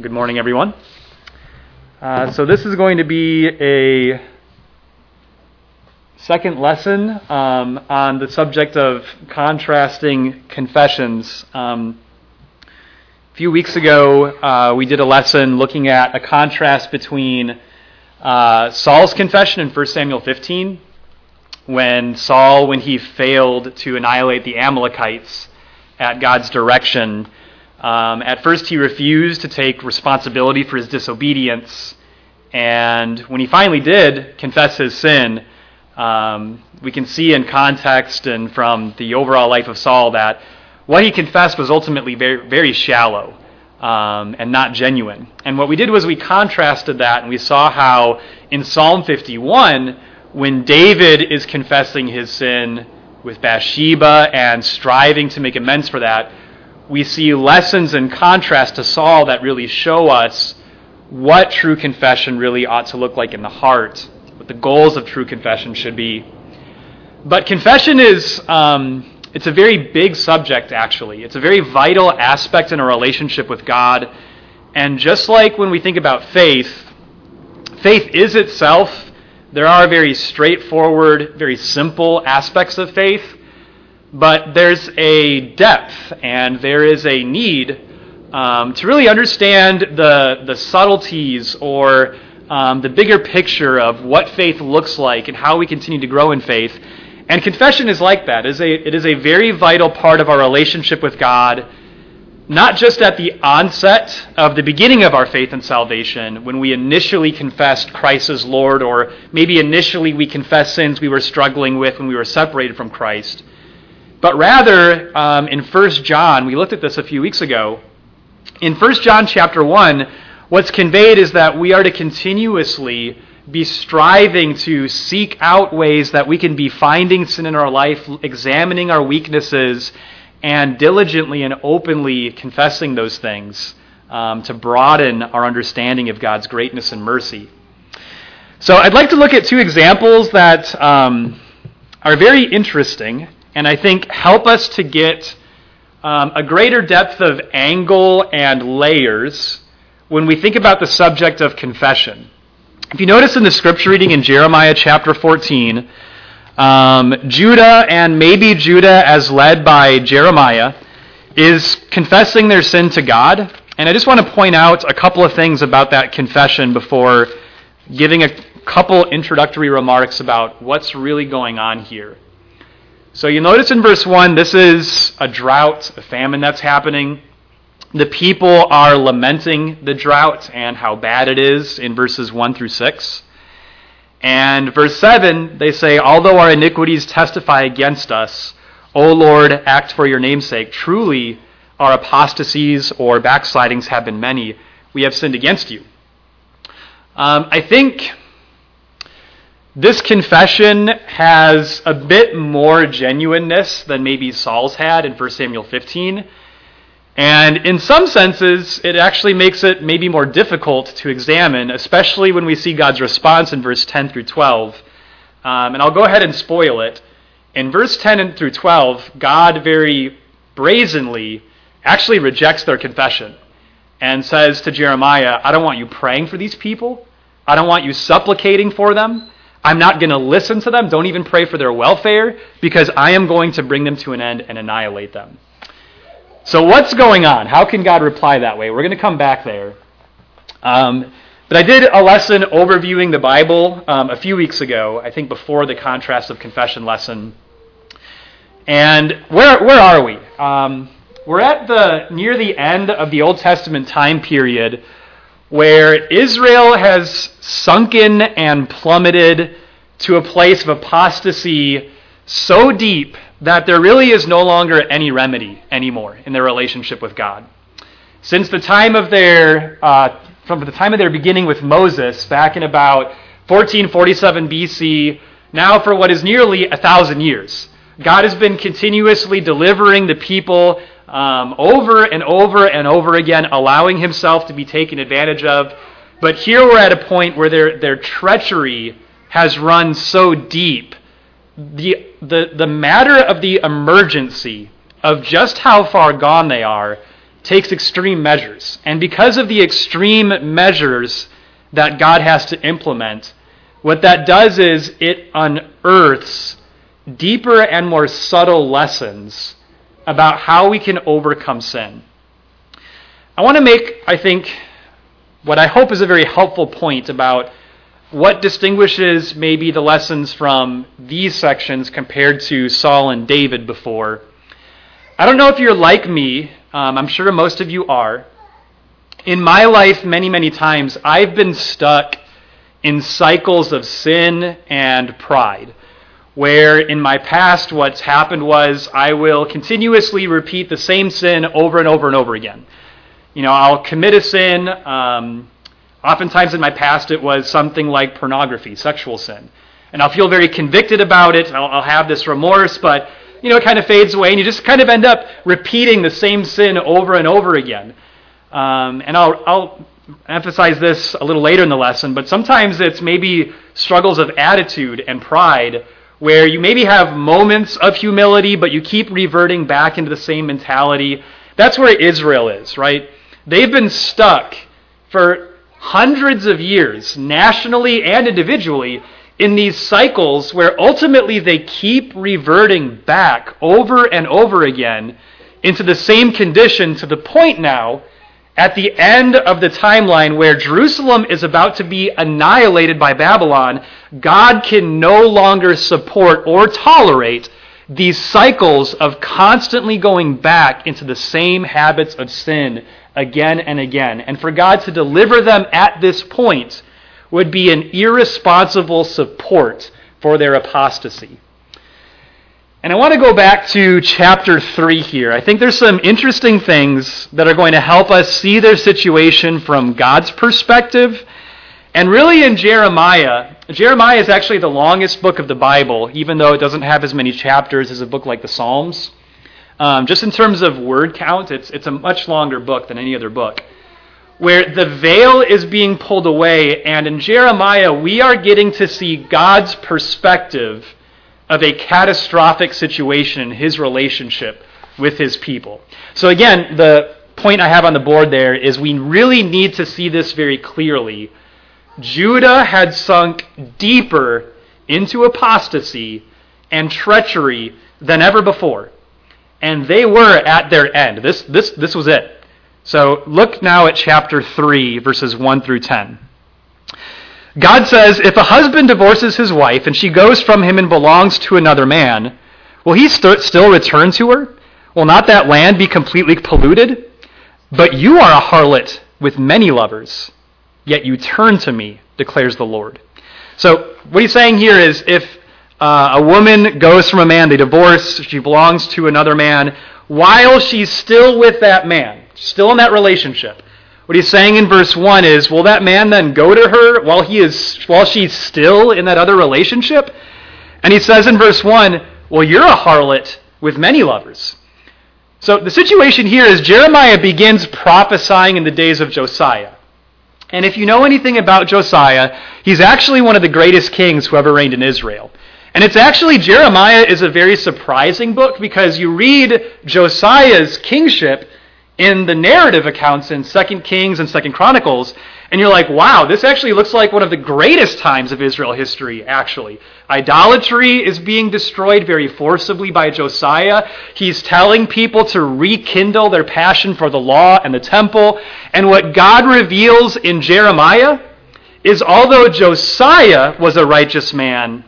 Good morning, everyone. Uh, so, this is going to be a second lesson um, on the subject of contrasting confessions. Um, a few weeks ago, uh, we did a lesson looking at a contrast between uh, Saul's confession in 1 Samuel 15, when Saul, when he failed to annihilate the Amalekites at God's direction, um, at first, he refused to take responsibility for his disobedience. And when he finally did confess his sin, um, we can see in context and from the overall life of Saul that what he confessed was ultimately very, very shallow um, and not genuine. And what we did was we contrasted that and we saw how in Psalm 51, when David is confessing his sin with Bathsheba and striving to make amends for that, we see lessons in contrast to Saul that really show us what true confession really ought to look like in the heart, what the goals of true confession should be. But confession is um, it's a very big subject actually. It's a very vital aspect in our relationship with God. And just like when we think about faith, faith is itself there are very straightforward, very simple aspects of faith but there's a depth and there is a need um, to really understand the, the subtleties or um, the bigger picture of what faith looks like and how we continue to grow in faith. And confession is like that. It is a, it is a very vital part of our relationship with God, not just at the onset of the beginning of our faith and salvation, when we initially confessed Christ as Lord, or maybe initially we confessed sins we were struggling with when we were separated from Christ but rather, um, in 1 John, we looked at this a few weeks ago. In 1 John chapter 1, what's conveyed is that we are to continuously be striving to seek out ways that we can be finding sin in our life, examining our weaknesses, and diligently and openly confessing those things um, to broaden our understanding of God's greatness and mercy. So I'd like to look at two examples that um, are very interesting and I think help us to get um, a greater depth of angle and layers when we think about the subject of confession. If you notice in the scripture reading in Jeremiah chapter 14, um, Judah and maybe Judah as led by Jeremiah is confessing their sin to God. And I just want to point out a couple of things about that confession before giving a couple introductory remarks about what's really going on here. So you notice in verse 1, this is a drought, a famine that's happening. The people are lamenting the drought and how bad it is in verses 1 through 6. And verse 7, they say, Although our iniquities testify against us, O Lord, act for your name's sake. Truly, our apostasies or backslidings have been many. We have sinned against you. Um, I think this confession has a bit more genuineness than maybe Saul's had in 1 Samuel 15. And in some senses, it actually makes it maybe more difficult to examine, especially when we see God's response in verse 10 through 12. Um, and I'll go ahead and spoil it. In verse 10 through 12, God very brazenly actually rejects their confession and says to Jeremiah, I don't want you praying for these people. I don't want you supplicating for them. I'm not going to listen to them. Don't even pray for their welfare because I am going to bring them to an end and annihilate them. So, what's going on? How can God reply that way? We're going to come back there. Um, but I did a lesson overviewing the Bible um, a few weeks ago, I think before the contrast of confession lesson. And where, where are we? Um, we're at the near the end of the Old Testament time period where Israel has sunken and plummeted to a place of apostasy so deep that there really is no longer any remedy anymore in their relationship with God. Since the time of their, uh, from the time of their beginning with Moses, back in about 1447 BC, now for what is nearly a thousand years, God has been continuously delivering the people um, over and over and over again, allowing himself to be taken advantage of. But here we're at a point where their, their treachery has run so deep. The, the, the matter of the emergency of just how far gone they are takes extreme measures. And because of the extreme measures that God has to implement, what that does is it unearths deeper and more subtle lessons about how we can overcome sin. I want to make, I think, what I hope is a very helpful point about what distinguishes maybe the lessons from these sections compared to Saul and David before. I don't know if you're like me, um, I'm sure most of you are. In my life, many, many times, I've been stuck in cycles of sin and pride where in my past what's happened was I will continuously repeat the same sin over and over and over again. You know, I'll commit a sin. Um, oftentimes in my past it was something like pornography, sexual sin. And I'll feel very convicted about it. I'll, I'll have this remorse, but, you know, it kind of fades away and you just kind of end up repeating the same sin over and over again. Um, and I'll, I'll emphasize this a little later in the lesson, but sometimes it's maybe struggles of attitude and pride where you maybe have moments of humility, but you keep reverting back into the same mentality. That's where Israel is, right? They've been stuck for hundreds of years, nationally and individually, in these cycles where ultimately they keep reverting back over and over again into the same condition to the point now at the end of the timeline where Jerusalem is about to be annihilated by Babylon, God can no longer support or tolerate these cycles of constantly going back into the same habits of sin again and again. And for God to deliver them at this point would be an irresponsible support for their apostasy. And I want to go back to chapter 3 here. I think there's some interesting things that are going to help us see their situation from God's perspective. And really, in Jeremiah, Jeremiah is actually the longest book of the Bible, even though it doesn't have as many chapters as a book like the Psalms. Um, just in terms of word count, it's, it's a much longer book than any other book. Where the veil is being pulled away, and in Jeremiah, we are getting to see God's perspective of a catastrophic situation in his relationship with his people. So, again, the point I have on the board there is we really need to see this very clearly. Judah had sunk deeper into apostasy and treachery than ever before. And they were at their end. This, this, this was it. So look now at chapter 3, verses 1 through 10. God says if a husband divorces his wife and she goes from him and belongs to another man, will he st- still return to her? Will not that land be completely polluted? But you are a harlot with many lovers, yet you turn to me, declares the Lord. So, what he's saying here is if uh, a woman goes from a man, they divorce, she belongs to another man, while she's still with that man, still in that relationship, what he's saying in verse 1 is, will that man then go to her while he is while she's still in that other relationship? And he says in verse 1, well, you're a harlot with many lovers. So the situation here is Jeremiah begins prophesying in the days of Josiah. And if you know anything about Josiah, he's actually one of the greatest kings who ever reigned in Israel. And it's actually, Jeremiah is a very surprising book because you read Josiah's kingship in the narrative accounts in Second Kings and Second Chronicles, and you're like, wow, this actually looks like one of the greatest times of Israel history, actually. Idolatry is being destroyed very forcibly by Josiah. He's telling people to rekindle their passion for the law and the temple. And what God reveals in Jeremiah is although Josiah was a righteous man,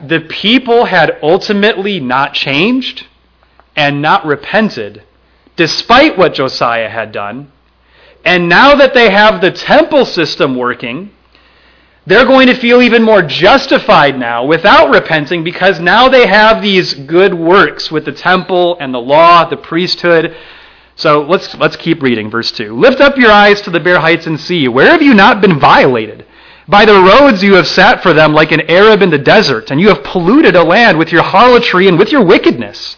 the people had ultimately not changed and not repented despite what Josiah had done. And now that they have the temple system working, they're going to feel even more justified now without repenting because now they have these good works with the temple and the law, the priesthood. So let's, let's keep reading, verse 2. Lift up your eyes to the bare heights and see. Where have you not been violated? By the roads you have sat for them like an Arab in the desert, and you have polluted a land with your harlotry and with your wickedness.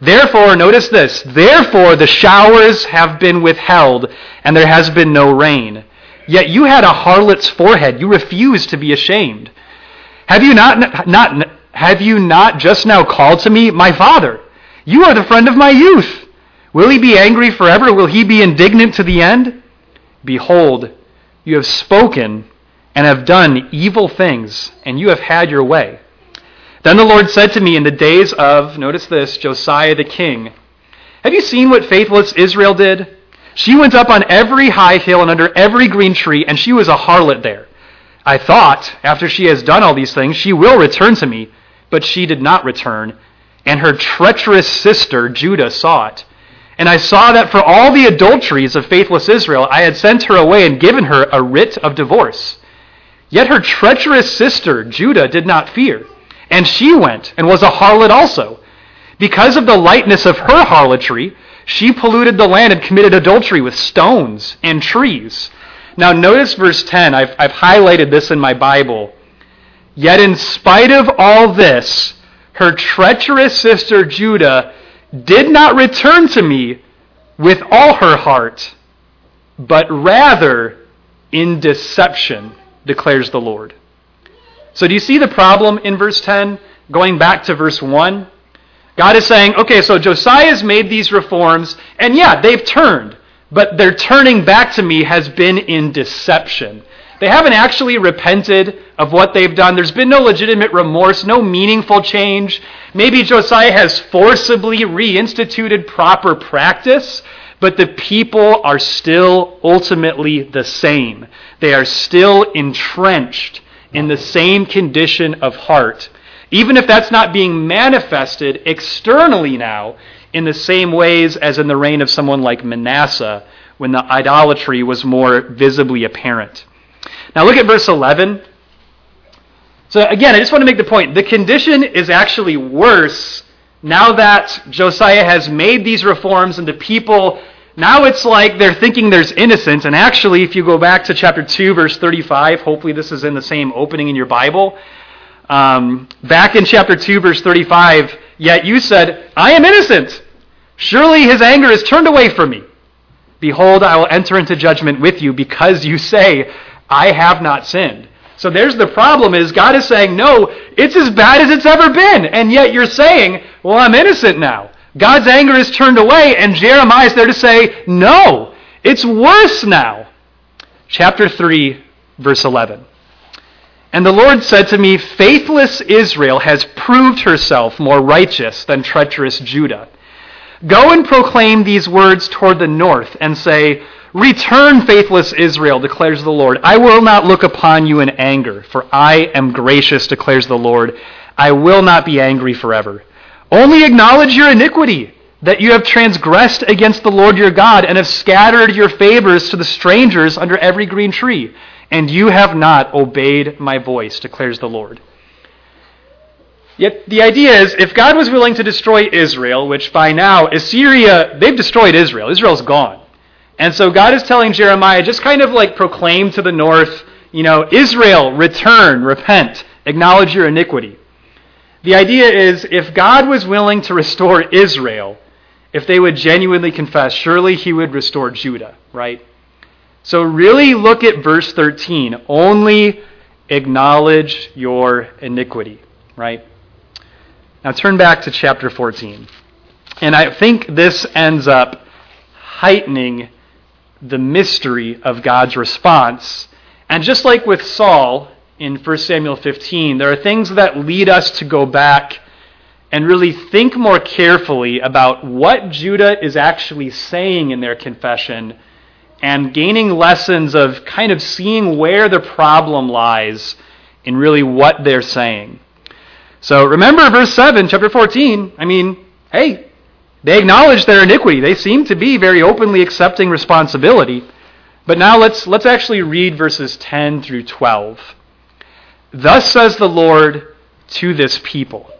Therefore, notice this, therefore the showers have been withheld, and there has been no rain. Yet you had a harlot's forehead. You refused to be ashamed. Have you not, not, have you not just now called to me, my father? You are the friend of my youth. Will he be angry forever? Will he be indignant to the end? Behold, you have spoken and have done evil things, and you have had your way. Then the Lord said to me in the days of, notice this, Josiah the king, Have you seen what faithless Israel did? She went up on every high hill and under every green tree, and she was a harlot there. I thought, after she has done all these things, she will return to me, but she did not return, and her treacherous sister Judah saw it. And I saw that for all the adulteries of faithless Israel, I had sent her away and given her a writ of divorce. Yet her treacherous sister Judah did not fear, and she went and was a harlot also. Because of the lightness of her harlotry, she polluted the land and committed adultery with stones and trees. Now, notice verse 10. I've, I've highlighted this in my Bible. Yet, in spite of all this, her treacherous sister Judah did not return to me with all her heart, but rather in deception, declares the Lord. So, do you see the problem in verse 10? Going back to verse 1. God is saying, okay, so Josiah's made these reforms, and yeah, they've turned, but their turning back to me has been in deception. They haven't actually repented of what they've done. There's been no legitimate remorse, no meaningful change. Maybe Josiah has forcibly reinstituted proper practice, but the people are still ultimately the same. They are still entrenched in the same condition of heart even if that's not being manifested externally now in the same ways as in the reign of someone like Manasseh, when the idolatry was more visibly apparent. Now look at verse 11. So again, I just want to make the point. The condition is actually worse now that Josiah has made these reforms and the people, now it's like they're thinking there's innocence. And actually, if you go back to chapter 2, verse 35, hopefully this is in the same opening in your Bible. Um, back in chapter 2, verse 35, yet you said, I am innocent. Surely his anger is turned away from me. Behold, I will enter into judgment with you because you say, I have not sinned. So there's the problem is God is saying, no, it's as bad as it's ever been. And yet you're saying, well, I'm innocent now. God's anger is turned away, and Jeremiah is there to say, no, it's worse now. Chapter 3, verse 11. And the Lord said to me, Faithless Israel has proved herself more righteous than treacherous Judah. Go and proclaim these words toward the north and say, Return, faithless Israel, declares the Lord. I will not look upon you in anger, for I am gracious, declares the Lord. I will not be angry forever. Only acknowledge your iniquity, that you have transgressed against the Lord your God, and have scattered your favors to the strangers under every green tree and you have not obeyed my voice, declares the Lord. Yet the idea is if God was willing to destroy Israel, which by now Assyria, they've destroyed Israel, Israel's gone. And so God is telling Jeremiah, just kind of like proclaim to the north, you know, Israel, return, repent, acknowledge your iniquity. The idea is if God was willing to restore Israel, if they would genuinely confess, surely he would restore Judah, right? So really look at verse 13. Only acknowledge your iniquity, right? Now turn back to chapter 14. And I think this ends up heightening the mystery of God's response. And just like with Saul in 1 Samuel 15, there are things that lead us to go back and really think more carefully about what Judah is actually saying in their confession and gaining lessons of kind of seeing where the problem lies in really what they're saying. So remember verse 7, chapter 14. I mean, hey, they acknowledge their iniquity. They seem to be very openly accepting responsibility. But now let's, let's actually read verses 10 through 12. Thus says the Lord to this people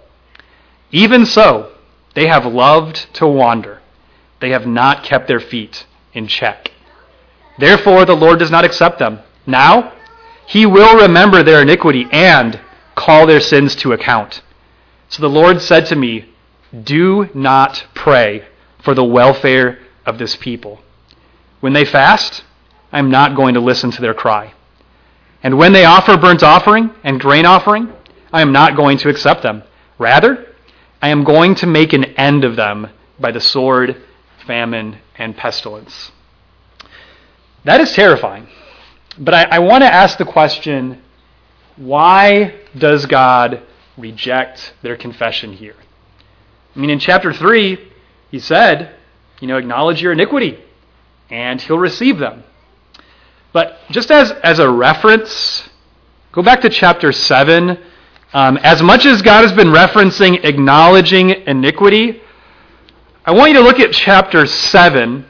Even so, they have loved to wander, they have not kept their feet in check. Therefore, the Lord does not accept them. Now, he will remember their iniquity and call their sins to account. So the Lord said to me, Do not pray for the welfare of this people. When they fast, I am not going to listen to their cry. And when they offer burnt offering and grain offering, I am not going to accept them. Rather, I am going to make an end of them by the sword famine, and pestilence. That is terrifying. But I, I want to ask the question why does God reject their confession here? I mean, in chapter 3, he said, you know, acknowledge your iniquity, and he'll receive them. But just as, as a reference, go back to chapter 7. Um, as much as God has been referencing acknowledging iniquity, I want you to look at chapter 7.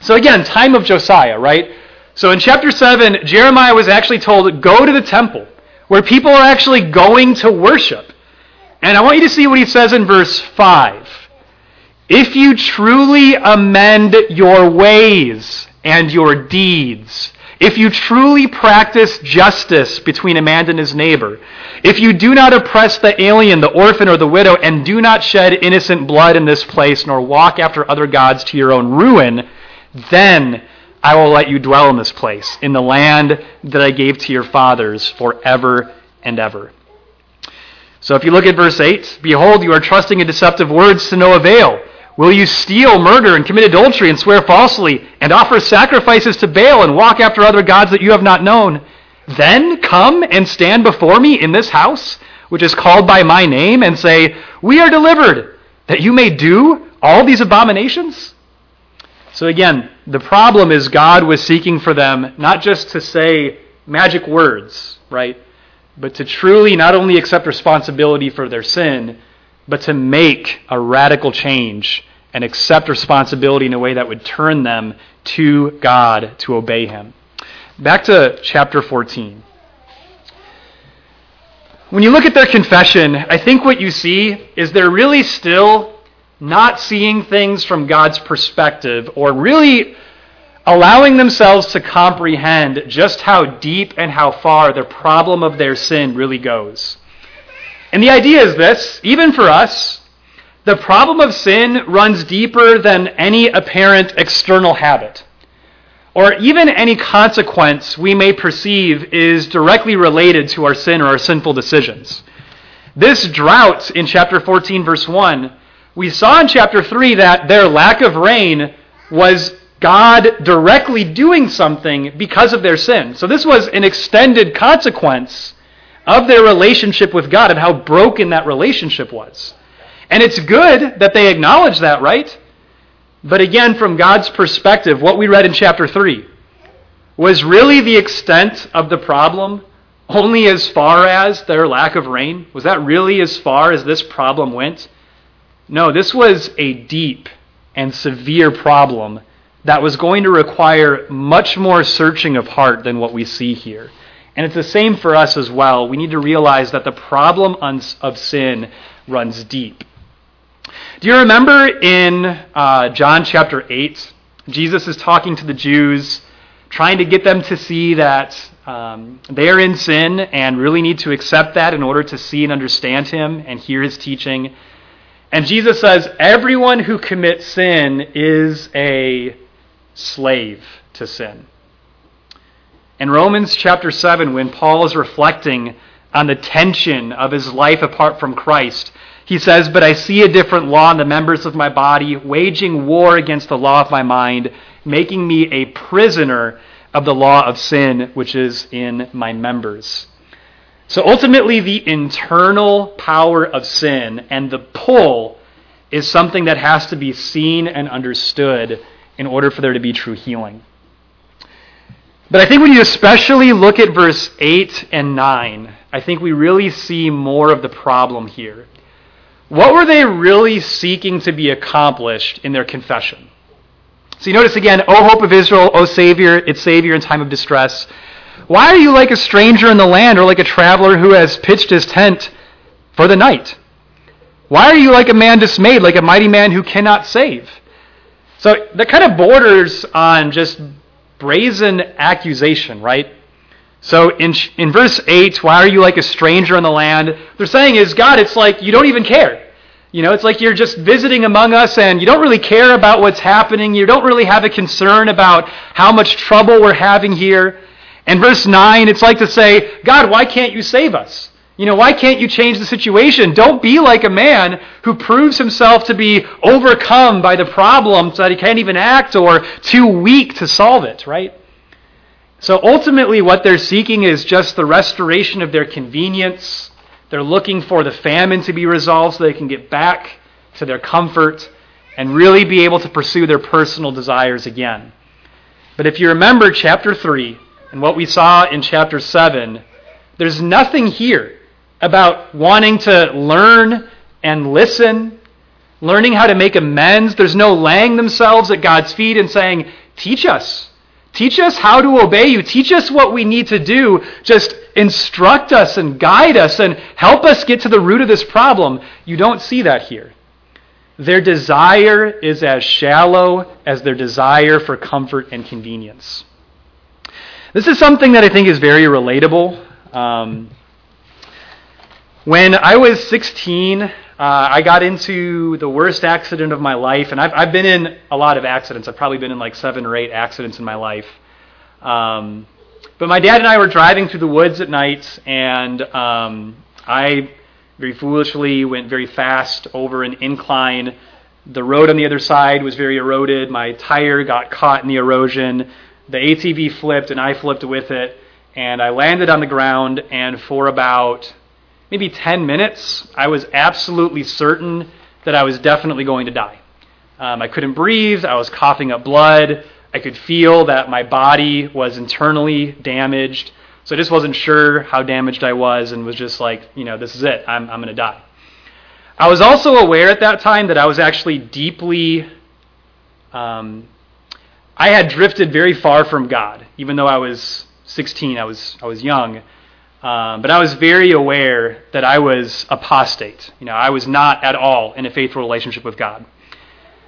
So, again, time of Josiah, right? So, in chapter 7, Jeremiah was actually told, go to the temple, where people are actually going to worship. And I want you to see what he says in verse 5. If you truly amend your ways and your deeds, if you truly practice justice between a man and his neighbor, if you do not oppress the alien, the orphan, or the widow, and do not shed innocent blood in this place, nor walk after other gods to your own ruin, then I will let you dwell in this place, in the land that I gave to your fathers forever and ever. So if you look at verse 8, behold, you are trusting in deceptive words to no avail. Will you steal, murder, and commit adultery, and swear falsely, and offer sacrifices to Baal, and walk after other gods that you have not known? Then come and stand before me in this house, which is called by my name, and say, We are delivered, that you may do all these abominations? So again, the problem is God was seeking for them not just to say magic words, right? But to truly not only accept responsibility for their sin, but to make a radical change and accept responsibility in a way that would turn them to God to obey Him. Back to chapter 14. When you look at their confession, I think what you see is they're really still not seeing things from God's perspective or really allowing themselves to comprehend just how deep and how far the problem of their sin really goes. And the idea is this even for us, the problem of sin runs deeper than any apparent external habit, or even any consequence we may perceive is directly related to our sin or our sinful decisions. This drought in chapter 14, verse 1, we saw in chapter 3 that their lack of rain was God directly doing something because of their sin. So this was an extended consequence of their relationship with God and how broken that relationship was. And it's good that they acknowledge that, right? But again, from God's perspective, what we read in chapter 3 was really the extent of the problem only as far as their lack of rain? Was that really as far as this problem went? No, this was a deep and severe problem that was going to require much more searching of heart than what we see here. And it's the same for us as well. We need to realize that the problem of sin runs deep. Do you remember in uh, John chapter 8? Jesus is talking to the Jews, trying to get them to see that um, they are in sin and really need to accept that in order to see and understand Him and hear His teaching. And Jesus says, Everyone who commits sin is a slave to sin. In Romans chapter 7, when Paul is reflecting on the tension of his life apart from Christ, he says, But I see a different law in the members of my body, waging war against the law of my mind, making me a prisoner of the law of sin which is in my members. So ultimately, the internal power of sin and the pull is something that has to be seen and understood in order for there to be true healing. But I think when you especially look at verse 8 and 9, I think we really see more of the problem here. What were they really seeking to be accomplished in their confession? So you notice again, O hope of Israel, O Savior, its Savior in time of distress. Why are you like a stranger in the land or like a traveler who has pitched his tent for the night? Why are you like a man dismayed, like a mighty man who cannot save? So that kind of borders on just brazen accusation, right? So in, in verse 8, why are you like a stranger in the land? They're saying is, God, it's like you don't even care. You know, it's like you're just visiting among us and you don't really care about what's happening. You don't really have a concern about how much trouble we're having here. And verse 9, it's like to say, God, why can't you save us? You know, why can't you change the situation? Don't be like a man who proves himself to be overcome by the problem so that he can't even act or too weak to solve it, right? So ultimately, what they're seeking is just the restoration of their convenience. They're looking for the famine to be resolved so they can get back to their comfort and really be able to pursue their personal desires again. But if you remember chapter 3 and what we saw in chapter 7, there's nothing here about wanting to learn and listen, learning how to make amends. There's no laying themselves at God's feet and saying, Teach us. Teach us how to obey you. Teach us what we need to do. Just instruct us and guide us and help us get to the root of this problem. You don't see that here. Their desire is as shallow as their desire for comfort and convenience. This is something that I think is very relatable. Um, when I was 16, uh, I got into the worst accident of my life, and I've, I've been in a lot of accidents. I've probably been in like seven or eight accidents in my life. Um, but my dad and I were driving through the woods at night, and um, I very foolishly went very fast over an incline. The road on the other side was very eroded. My tire got caught in the erosion. The ATV flipped, and I flipped with it, and I landed on the ground. And for about maybe 10 minutes, I was absolutely certain that I was definitely going to die. Um, I couldn't breathe. I was coughing up blood. I could feel that my body was internally damaged. So I just wasn't sure how damaged I was and was just like, you know, this is it. I'm, I'm going to die. I was also aware at that time that I was actually deeply, um, I had drifted very far from God. Even though I was 16, I was, I was young. Um, but I was very aware that I was apostate. You know, I was not at all in a faithful relationship with God.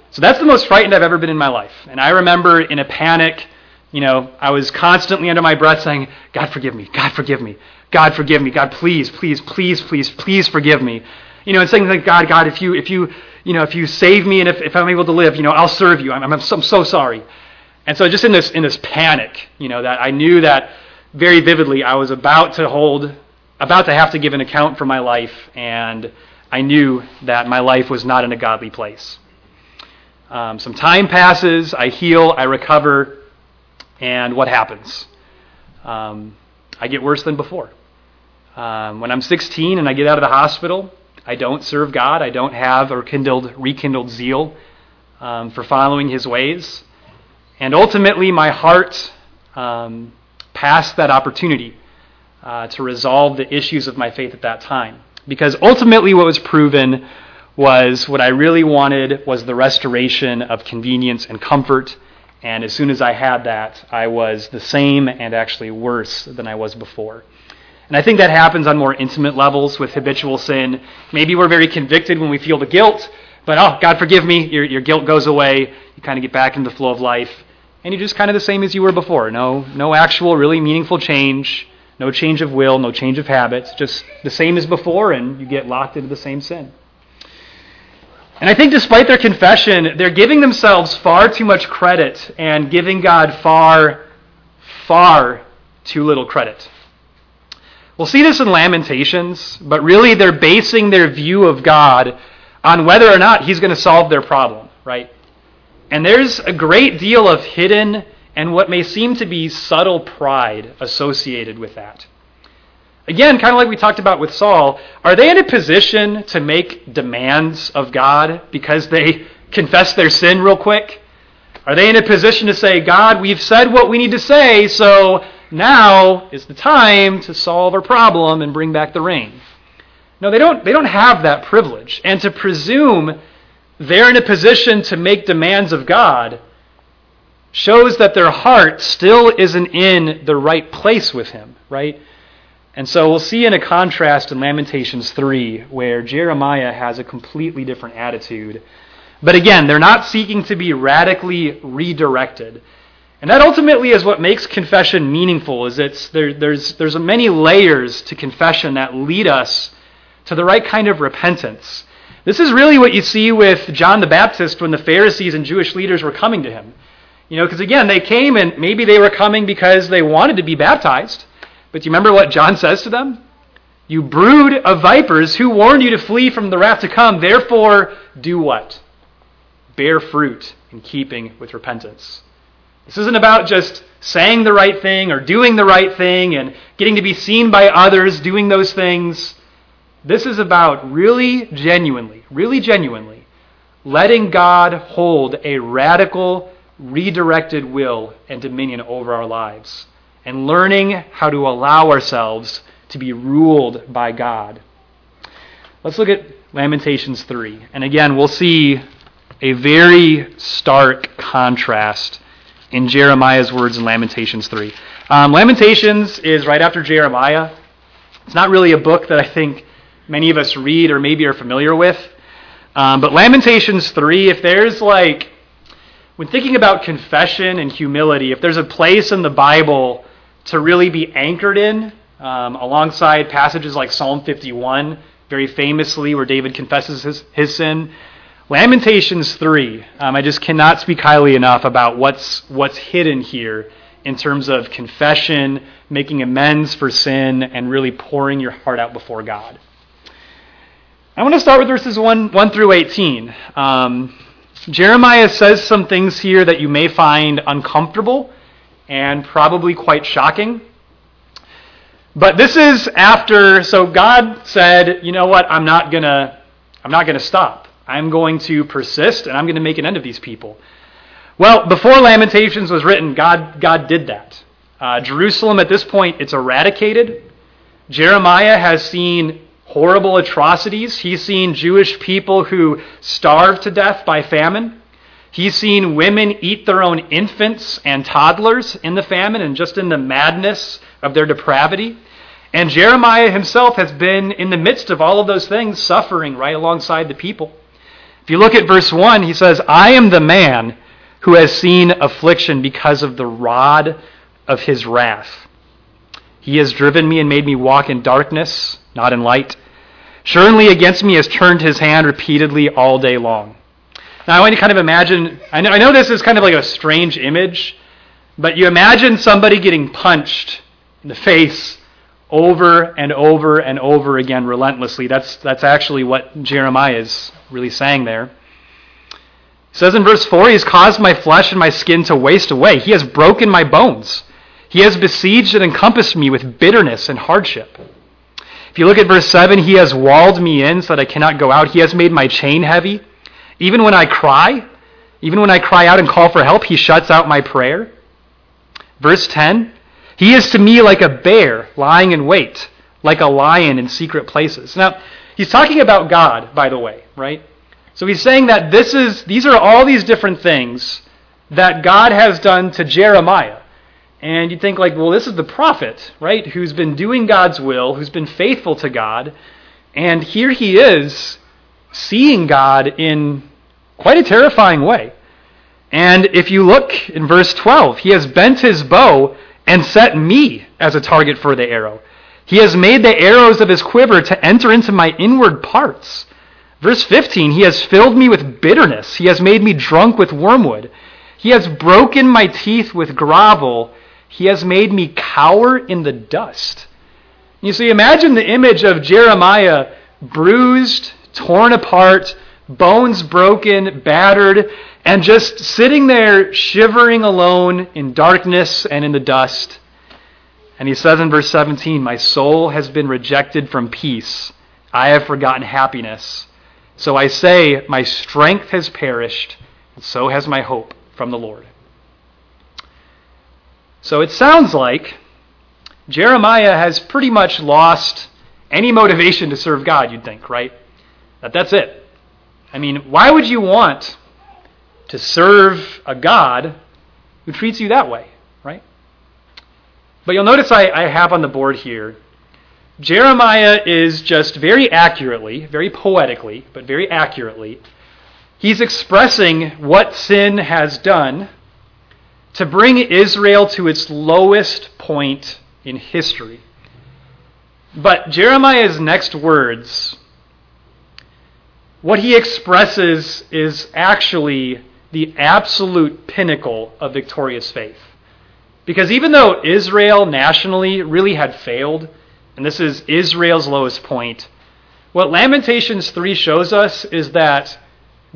So that's the most frightened I've ever been in my life. And I remember in a panic, you know, I was constantly under my breath saying, God forgive me, God forgive me, God forgive me, God please, please, please, please, please forgive me. You know, and saying like, God, God, if you, if you, you know, if you save me and if, if I'm able to live, you know, I'll serve you. I'm, I'm, I'm so sorry. And so just in this, in this panic, you know, that I knew that very vividly I was about to hold, about to have to give an account for my life, and I knew that my life was not in a godly place. Um, some time passes, I heal, I recover, and what happens? Um, I get worse than before. Um, when I'm 16 and I get out of the hospital, I don't serve God. I don't have a rekindled, rekindled zeal um, for following His ways. And ultimately, my heart um, past that opportunity uh, to resolve the issues of my faith at that time. Because ultimately, what was proven was what I really wanted was the restoration of convenience and comfort. And as soon as I had that, I was the same and actually worse than I was before. And I think that happens on more intimate levels with habitual sin. Maybe we're very convicted when we feel the guilt, but oh, God forgive me, your, your guilt goes away. You kind of get back into the flow of life and you're just kind of the same as you were before. No, no actual, really meaningful change, no change of will, no change of habits, just the same as before, and you get locked into the same sin. And I think despite their confession, they're giving themselves far too much credit and giving God far, far too little credit. We'll see this in Lamentations, but really they're basing their view of God on whether or not He's going to solve their problem, right? And there's a great deal of hidden and what may seem to be subtle pride associated with that. Again, kind of like we talked about with Saul, are they in a position to make demands of God because they confess their sin real quick? Are they in a position to say, God, we've said what we need to say, so now is the time to solve our problem and bring back the rain? No, they don't, they don't have that privilege. And to presume they're in a position to make demands of God shows that their heart still isn't in the right place with Him, right? And so we'll see in a contrast in Lamentations 3 where Jeremiah has a completely different attitude. But again, they're not seeking to be radically redirected. And that ultimately is what makes confession meaningful is it's there, there's there's many layers to confession that lead us to the right kind of repentance. This is really what you see with John the Baptist when the Pharisees and Jewish leaders were coming to him. You know, because again, they came and maybe they were coming because they wanted to be baptized. But do you remember what John says to them? You brood of vipers, who warned you to flee from the wrath to come? Therefore, do what? Bear fruit in keeping with repentance. This isn't about just saying the right thing or doing the right thing and getting to be seen by others doing those things. This is about really genuinely, really genuinely letting God hold a radical, redirected will and dominion over our lives and learning how to allow ourselves to be ruled by God. Let's look at Lamentations 3. And again, we'll see a very stark contrast in Jeremiah's words in Lamentations 3. Um, Lamentations is right after Jeremiah. It's not really a book that I think many of us read or maybe are familiar with. Um, but Lamentations 3, if there's like, when thinking about confession and humility, if there's a place in the Bible to really be anchored in, um, alongside passages like Psalm 51, very famously, where David confesses his, his sin. Lamentations 3, um, I just cannot speak highly enough about what's, what's hidden here in terms of confession, making amends for sin, and really pouring your heart out before God. I want to start with verses 1, 1 through 18. Um, Jeremiah says some things here that you may find uncomfortable and probably quite shocking. But this is after, so God said, you know what, I'm not gonna, I'm not gonna stop. I'm going to persist and I'm going to make an end of these people. Well, before Lamentations was written, God, God did that. Uh, Jerusalem at this point, it's eradicated. Jeremiah has seen horrible atrocities. He's seen Jewish people who starve to death by famine. He's seen women eat their own infants and toddlers in the famine and just in the madness of their depravity. And Jeremiah himself has been in the midst of all of those things, suffering right alongside the people. If you look at verse 1, he says, I am the man who has seen affliction because of the rod of his wrath. He has driven me and made me walk in darkness, not in light. Surely against me has turned his hand repeatedly all day long. Now, I want you to kind of imagine, I know, I know this is kind of like a strange image, but you imagine somebody getting punched in the face over and over and over again relentlessly. That's, that's actually what Jeremiah is really saying there. It says in verse 4 He has caused my flesh and my skin to waste away. He has broken my bones. He has besieged and encompassed me with bitterness and hardship. If you look at verse 7, He has walled me in so that I cannot go out. He has made my chain heavy. Even when I cry, even when I cry out and call for help, He shuts out my prayer. Verse 10 he is to me like a bear lying in wait, like a lion in secret places. Now, he's talking about God, by the way, right? So he's saying that this is these are all these different things that God has done to Jeremiah. And you'd think like, well, this is the prophet, right? Who's been doing God's will, who's been faithful to God. And here he is seeing God in quite a terrifying way. And if you look in verse 12, he has bent his bow and set me as a target for the arrow. He has made the arrows of his quiver to enter into my inward parts. Verse 15, he has filled me with bitterness. He has made me drunk with wormwood. He has broken my teeth with gravel. He has made me cower in the dust. You see, imagine the image of Jeremiah bruised, torn apart, bones broken, battered, and just sitting there shivering alone in darkness and in the dust. And he says in verse 17, My soul has been rejected from peace. I have forgotten happiness. So I say, My strength has perished, and so has my hope from the Lord. So it sounds like Jeremiah has pretty much lost any motivation to serve God, you'd think, right? That that's it. I mean, why would you want to serve a God who treats you that way, right? But you'll notice I, I have on the board here Jeremiah is just very accurately, very poetically, but very accurately, he's expressing what sin has done to bring Israel to its lowest point in history. But Jeremiah's next words, what he expresses is actually the absolute pinnacle of victorious faith. Because even though Israel nationally really had failed, and this is Israel's lowest point, what Lamentations 3 shows us is that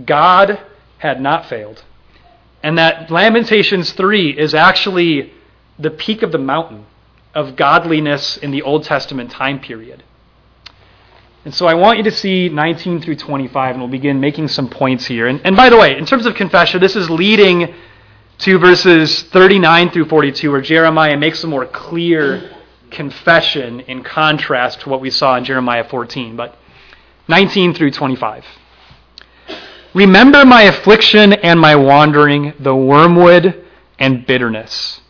God had not failed. And that Lamentations 3 is actually the peak of the mountain of godliness in the Old Testament time period. And so I want you to see 19 through 25, and we'll begin making some points here. And, and by the way, in terms of confession, this is leading to verses 39 through 42, where Jeremiah makes a more clear confession in contrast to what we saw in Jeremiah 14. But 19 through 25. Remember my affliction and my wandering, the wormwood and bitterness.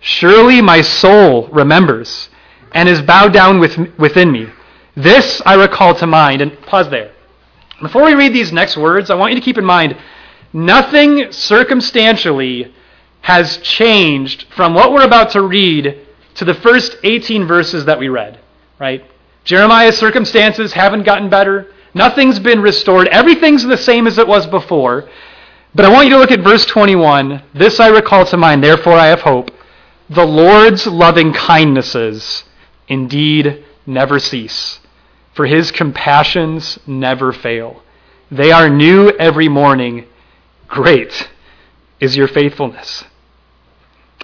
Surely my soul remembers and is bowed down with, within me. This I recall to mind. And pause there. Before we read these next words, I want you to keep in mind nothing circumstantially has changed from what we're about to read to the first 18 verses that we read, right? Jeremiah's circumstances haven't gotten better. Nothing's been restored. Everything's the same as it was before. But I want you to look at verse 21. This I recall to mind, therefore I have hope. The Lord's loving kindnesses indeed never cease, for his compassions never fail. They are new every morning. Great is your faithfulness.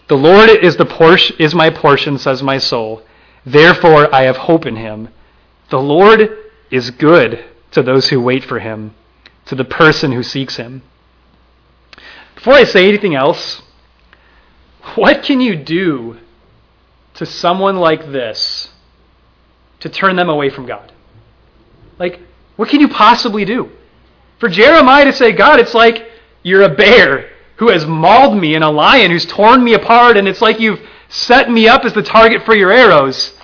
The Lord is, the portion, is my portion, says my soul. Therefore I have hope in him. The Lord is good to those who wait for him, to the person who seeks him. Before I say anything else, what can you do to someone like this to turn them away from God? Like, what can you possibly do? For Jeremiah to say, God, it's like you're a bear who has mauled me and a lion who's torn me apart, and it's like you've set me up as the target for your arrows.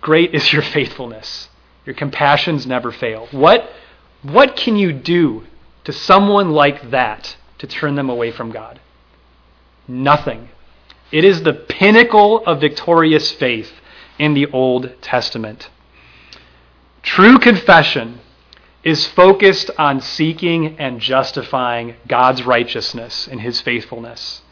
Great is your faithfulness. Your compassions never fail. What, what can you do to someone like that to turn them away from God? Nothing. It is the pinnacle of victorious faith in the Old Testament. True confession is focused on seeking and justifying God's righteousness and his faithfulness.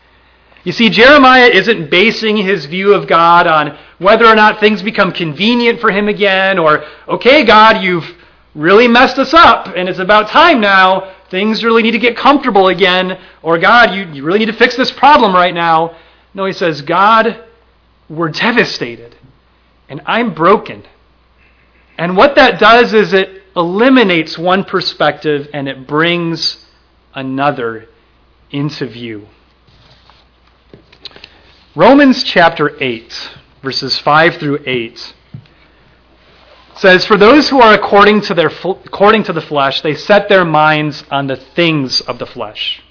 You see, Jeremiah isn't basing his view of God on whether or not things become convenient for him again, or, okay, God, you've really messed us up, and it's about time now. Things really need to get comfortable again, or, God, you, you really need to fix this problem right now. No, he says, God, we're devastated, and I'm broken. And what that does is it eliminates one perspective and it brings another into view. Romans chapter 8, verses 5 through 8 says, For those who are according to, their, according to the flesh, they set their minds on the things of the flesh.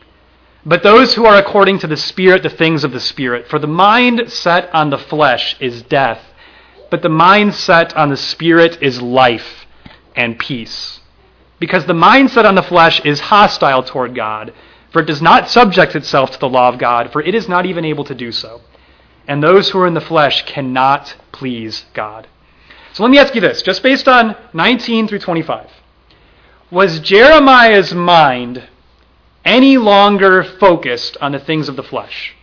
But those who are according to the Spirit, the things of the Spirit. For the mind set on the flesh is death, but the mind set on the Spirit is life and peace. Because the mind set on the flesh is hostile toward God, for it does not subject itself to the law of God, for it is not even able to do so and those who are in the flesh cannot please God. So let me ask you this, just based on 19 through 25. Was Jeremiah's mind any longer focused on the things of the flesh?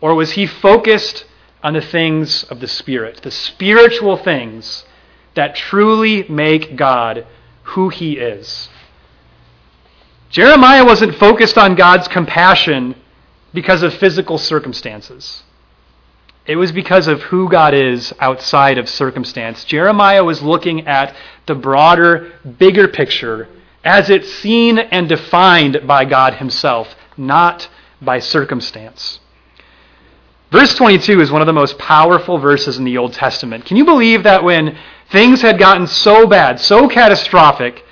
Or was he focused on the things of the Spirit, the spiritual things that truly make God who he is? Jeremiah wasn't focused on God's compassion because of physical circumstances. It was because of who God is outside of circumstance. Jeremiah was looking at the broader, bigger picture as it's seen and defined by God Himself, not by circumstance. Verse 22 is one of the most powerful verses in the Old Testament. Can you believe that when things had gotten so bad, so catastrophic,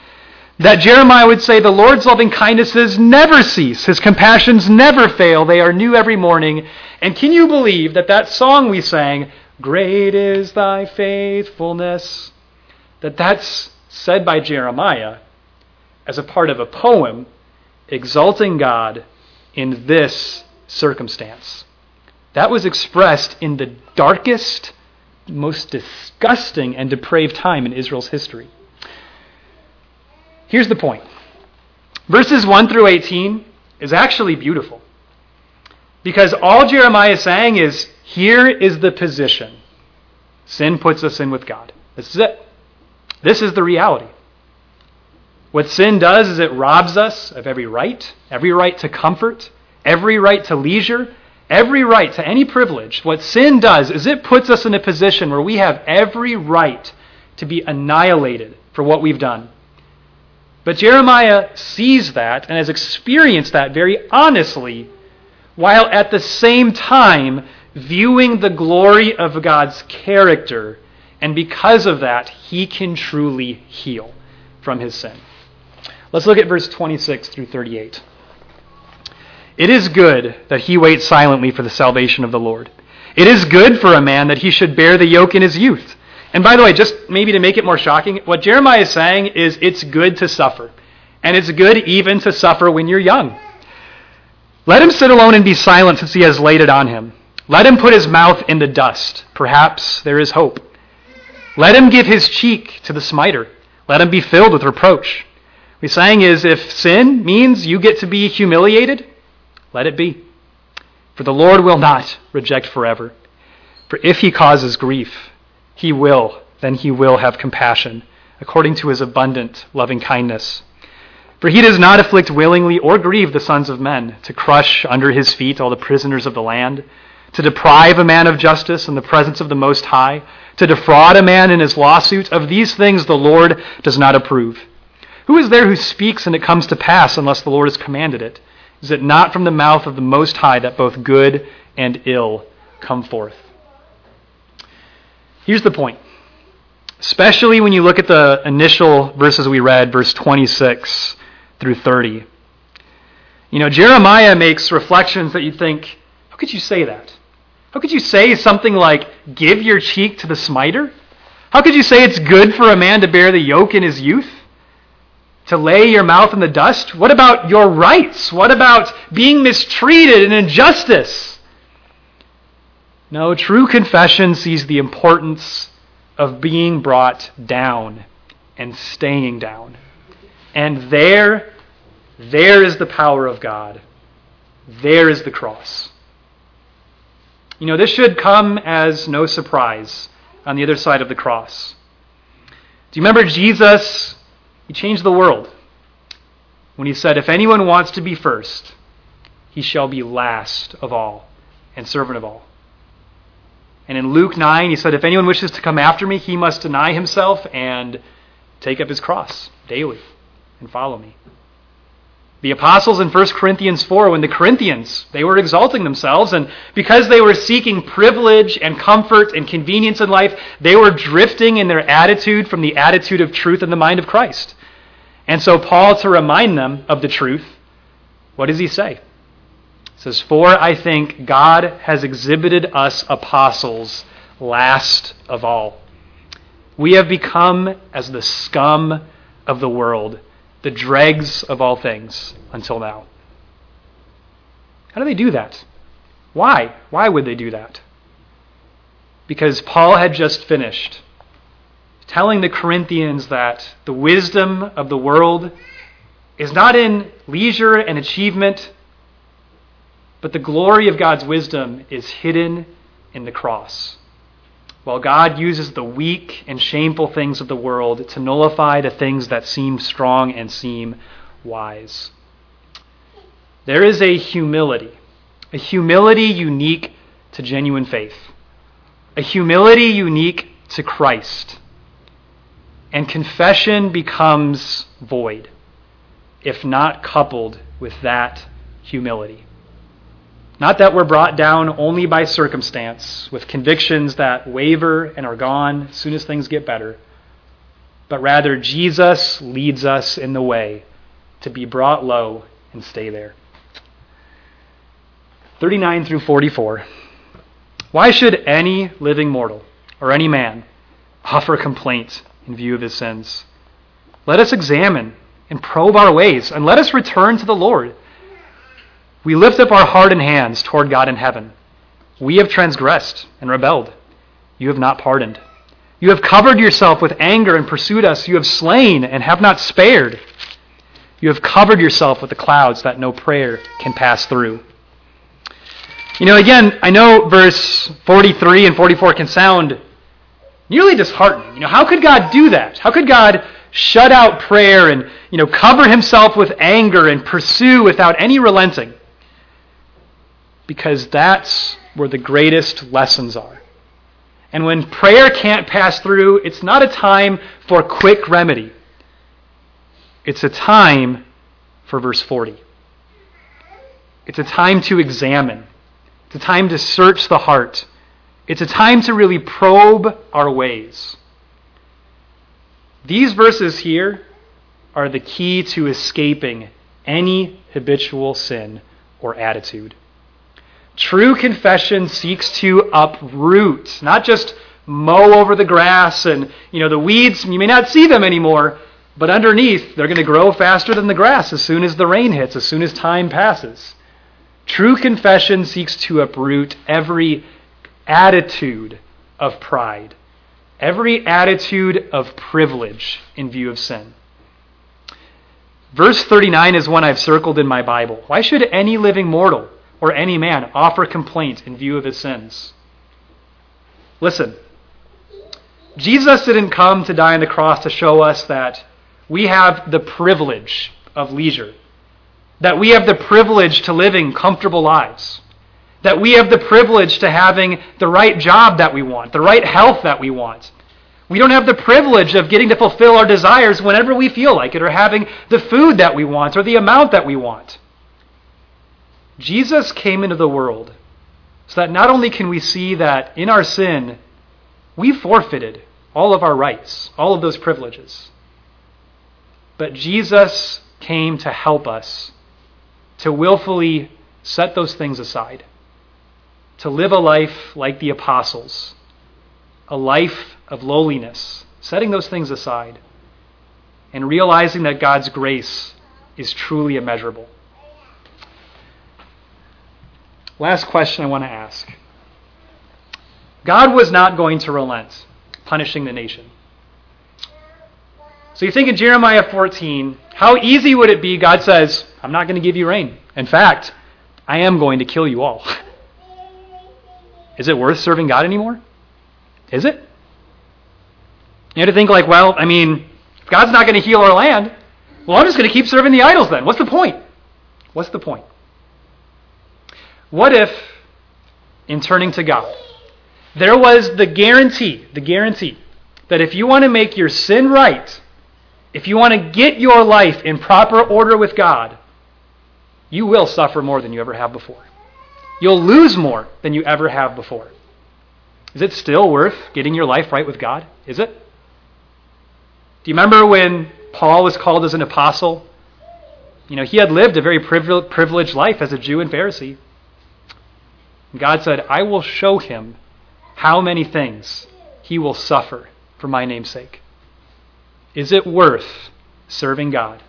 that Jeremiah would say, The Lord's loving kindnesses never cease, His compassions never fail, they are new every morning. And can you believe that that song we sang, Great is thy faithfulness, that that's said by Jeremiah as a part of a poem exalting God in this circumstance. That was expressed in the darkest, most disgusting, and depraved time in Israel's history. Here's the point verses 1 through 18 is actually beautiful. Because all Jeremiah is saying is here is the position. Sin puts us in with God. This is it. This is the reality. What sin does is it robs us of every right, every right to comfort, every right to leisure, every right to any privilege. What sin does is it puts us in a position where we have every right to be annihilated for what we've done. But Jeremiah sees that and has experienced that very honestly, while at the same time viewing the glory of God's character. And because of that, he can truly heal from his sin. Let's look at verse 26 through 38. It is good that he waits silently for the salvation of the Lord. It is good for a man that he should bear the yoke in his youth. And by the way, just maybe to make it more shocking, what Jeremiah is saying is it's good to suffer. And it's good even to suffer when you're young. Let him sit alone and be silent since he has laid it on him. Let him put his mouth in the dust. Perhaps there is hope. Let him give his cheek to the smiter. Let him be filled with reproach. What he's saying is if sin means you get to be humiliated, let it be. For the Lord will not reject forever. For if he causes grief, he will, then he will have compassion, according to his abundant loving kindness. For he does not afflict willingly or grieve the sons of men, to crush under his feet all the prisoners of the land to deprive a man of justice in the presence of the Most High, to defraud a man in his lawsuit, of these things the Lord does not approve. Who is there who speaks and it comes to pass unless the Lord has commanded it? Is it not from the mouth of the Most High that both good and ill come forth? Here's the point. Especially when you look at the initial verses we read, verse 26 through 30. You know, Jeremiah makes reflections that you think, how could you say that? How could you say something like, give your cheek to the smiter? How could you say it's good for a man to bear the yoke in his youth? To lay your mouth in the dust? What about your rights? What about being mistreated and injustice? No, true confession sees the importance of being brought down and staying down. And there, there is the power of God. There is the cross. You know, this should come as no surprise on the other side of the cross. Do you remember Jesus? He changed the world when he said, If anyone wants to be first, he shall be last of all and servant of all. And in Luke 9, he said, If anyone wishes to come after me, he must deny himself and take up his cross daily and follow me. The apostles in 1 Corinthians 4, when the Corinthians, they were exalting themselves, and because they were seeking privilege and comfort and convenience in life, they were drifting in their attitude from the attitude of truth in the mind of Christ. And so, Paul, to remind them of the truth, what does he say? Says, For I think God has exhibited us apostles last of all. We have become as the scum of the world the dregs of all things until now. How do they do that? Why? Why would they do that? Because Paul had just finished telling the Corinthians that the wisdom of the world is not in leisure and achievement, but the glory of God's wisdom is hidden in the cross while God uses the weak and shameful things of the world to nullify the things that seem strong and seem wise. There is a humility, a humility unique to genuine faith, a humility unique to Christ. And confession becomes void if not coupled with that humility. Not that we're brought down only by circumstance, with convictions that waver and are gone as soon as things get better, but rather Jesus leads us in the way to be brought low and stay there. 39 through 44. Why should any living mortal or any man offer complaint in view of his sins? Let us examine and probe our ways, and let us return to the Lord. We lift up our heart and hands toward God in heaven. We have transgressed and rebelled. You have not pardoned. You have covered yourself with anger and pursued us. You have slain and have not spared. You have covered yourself with the clouds that no prayer can pass through. You know, again, I know verse 43 and 44 can sound nearly disheartening. You know, how could God do that? How could God shut out prayer and, you know, cover himself with anger and pursue without any relenting? Because that's where the greatest lessons are. And when prayer can't pass through, it's not a time for quick remedy. It's a time for verse 40. It's a time to examine. It's a time to search the heart. It's a time to really probe our ways. These verses here are the key to escaping any habitual sin or attitude. True confession seeks to uproot, not just mow over the grass and, you know, the weeds, you may not see them anymore, but underneath, they're going to grow faster than the grass as soon as the rain hits, as soon as time passes. True confession seeks to uproot every attitude of pride, every attitude of privilege in view of sin. Verse 39 is one I've circled in my Bible. Why should any living mortal or any man offer complaint in view of his sins? Listen, Jesus didn't come to die on the cross to show us that we have the privilege of leisure, that we have the privilege to living comfortable lives, that we have the privilege to having the right job that we want, the right health that we want. We don't have the privilege of getting to fulfill our desires whenever we feel like it, or having the food that we want, or the amount that we want. Jesus came into the world so that not only can we see that in our sin, we forfeited all of our rights, all of those privileges, but Jesus came to help us to willfully set those things aside, to live a life like the apostles, a life of lowliness, setting those things aside, and realizing that God's grace is truly immeasurable. Last question I want to ask God was not going to relent, punishing the nation. So you think in Jeremiah 14, how easy would it be? God says, I'm not going to give you rain. In fact, I am going to kill you all. Is it worth serving God anymore? Is it? You have to think like, well, I mean, if God's not going to heal our land, well, I'm just going to keep serving the idols then. What's the point? What's the point? What if, in turning to God, there was the guarantee, the guarantee, that if you want to make your sin right, if you want to get your life in proper order with God, you will suffer more than you ever have before. You'll lose more than you ever have before. Is it still worth getting your life right with God? Is it? Do you remember when Paul was called as an apostle? You know, he had lived a very privileged life as a Jew and Pharisee. God said, I will show him how many things he will suffer for my name's sake. Is it worth serving God?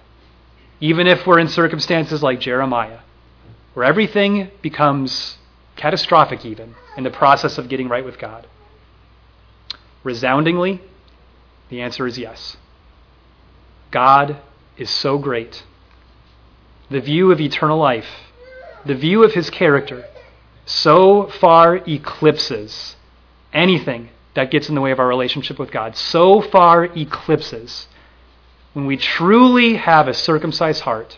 Even if we're in circumstances like Jeremiah, where everything becomes catastrophic, even in the process of getting right with God? Resoundingly, the answer is yes. God is so great. The view of eternal life, the view of his character, so far eclipses anything that gets in the way of our relationship with God so far eclipses. When we truly have a circumcised heart,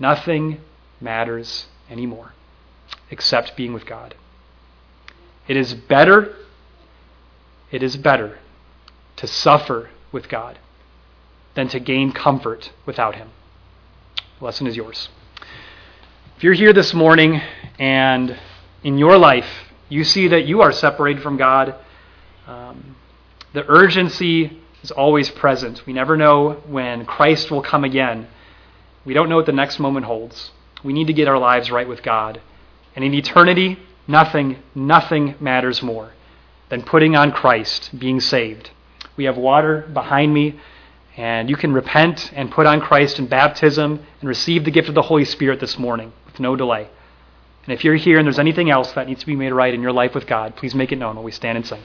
nothing matters anymore except being with God. It is better, it is better to suffer with God than to gain comfort without Him. The lesson is yours. If you're here this morning and in your life you see that you are separated from God, um, the urgency is always present. We never know when Christ will come again. We don't know what the next moment holds. We need to get our lives right with God. And in eternity, nothing, nothing matters more than putting on Christ, being saved. We have water behind me, and you can repent and put on Christ in baptism and receive the gift of the Holy Spirit this morning with no delay. And if you're here and there's anything else that needs to be made right in your life with God, please make it known while we stand and sing.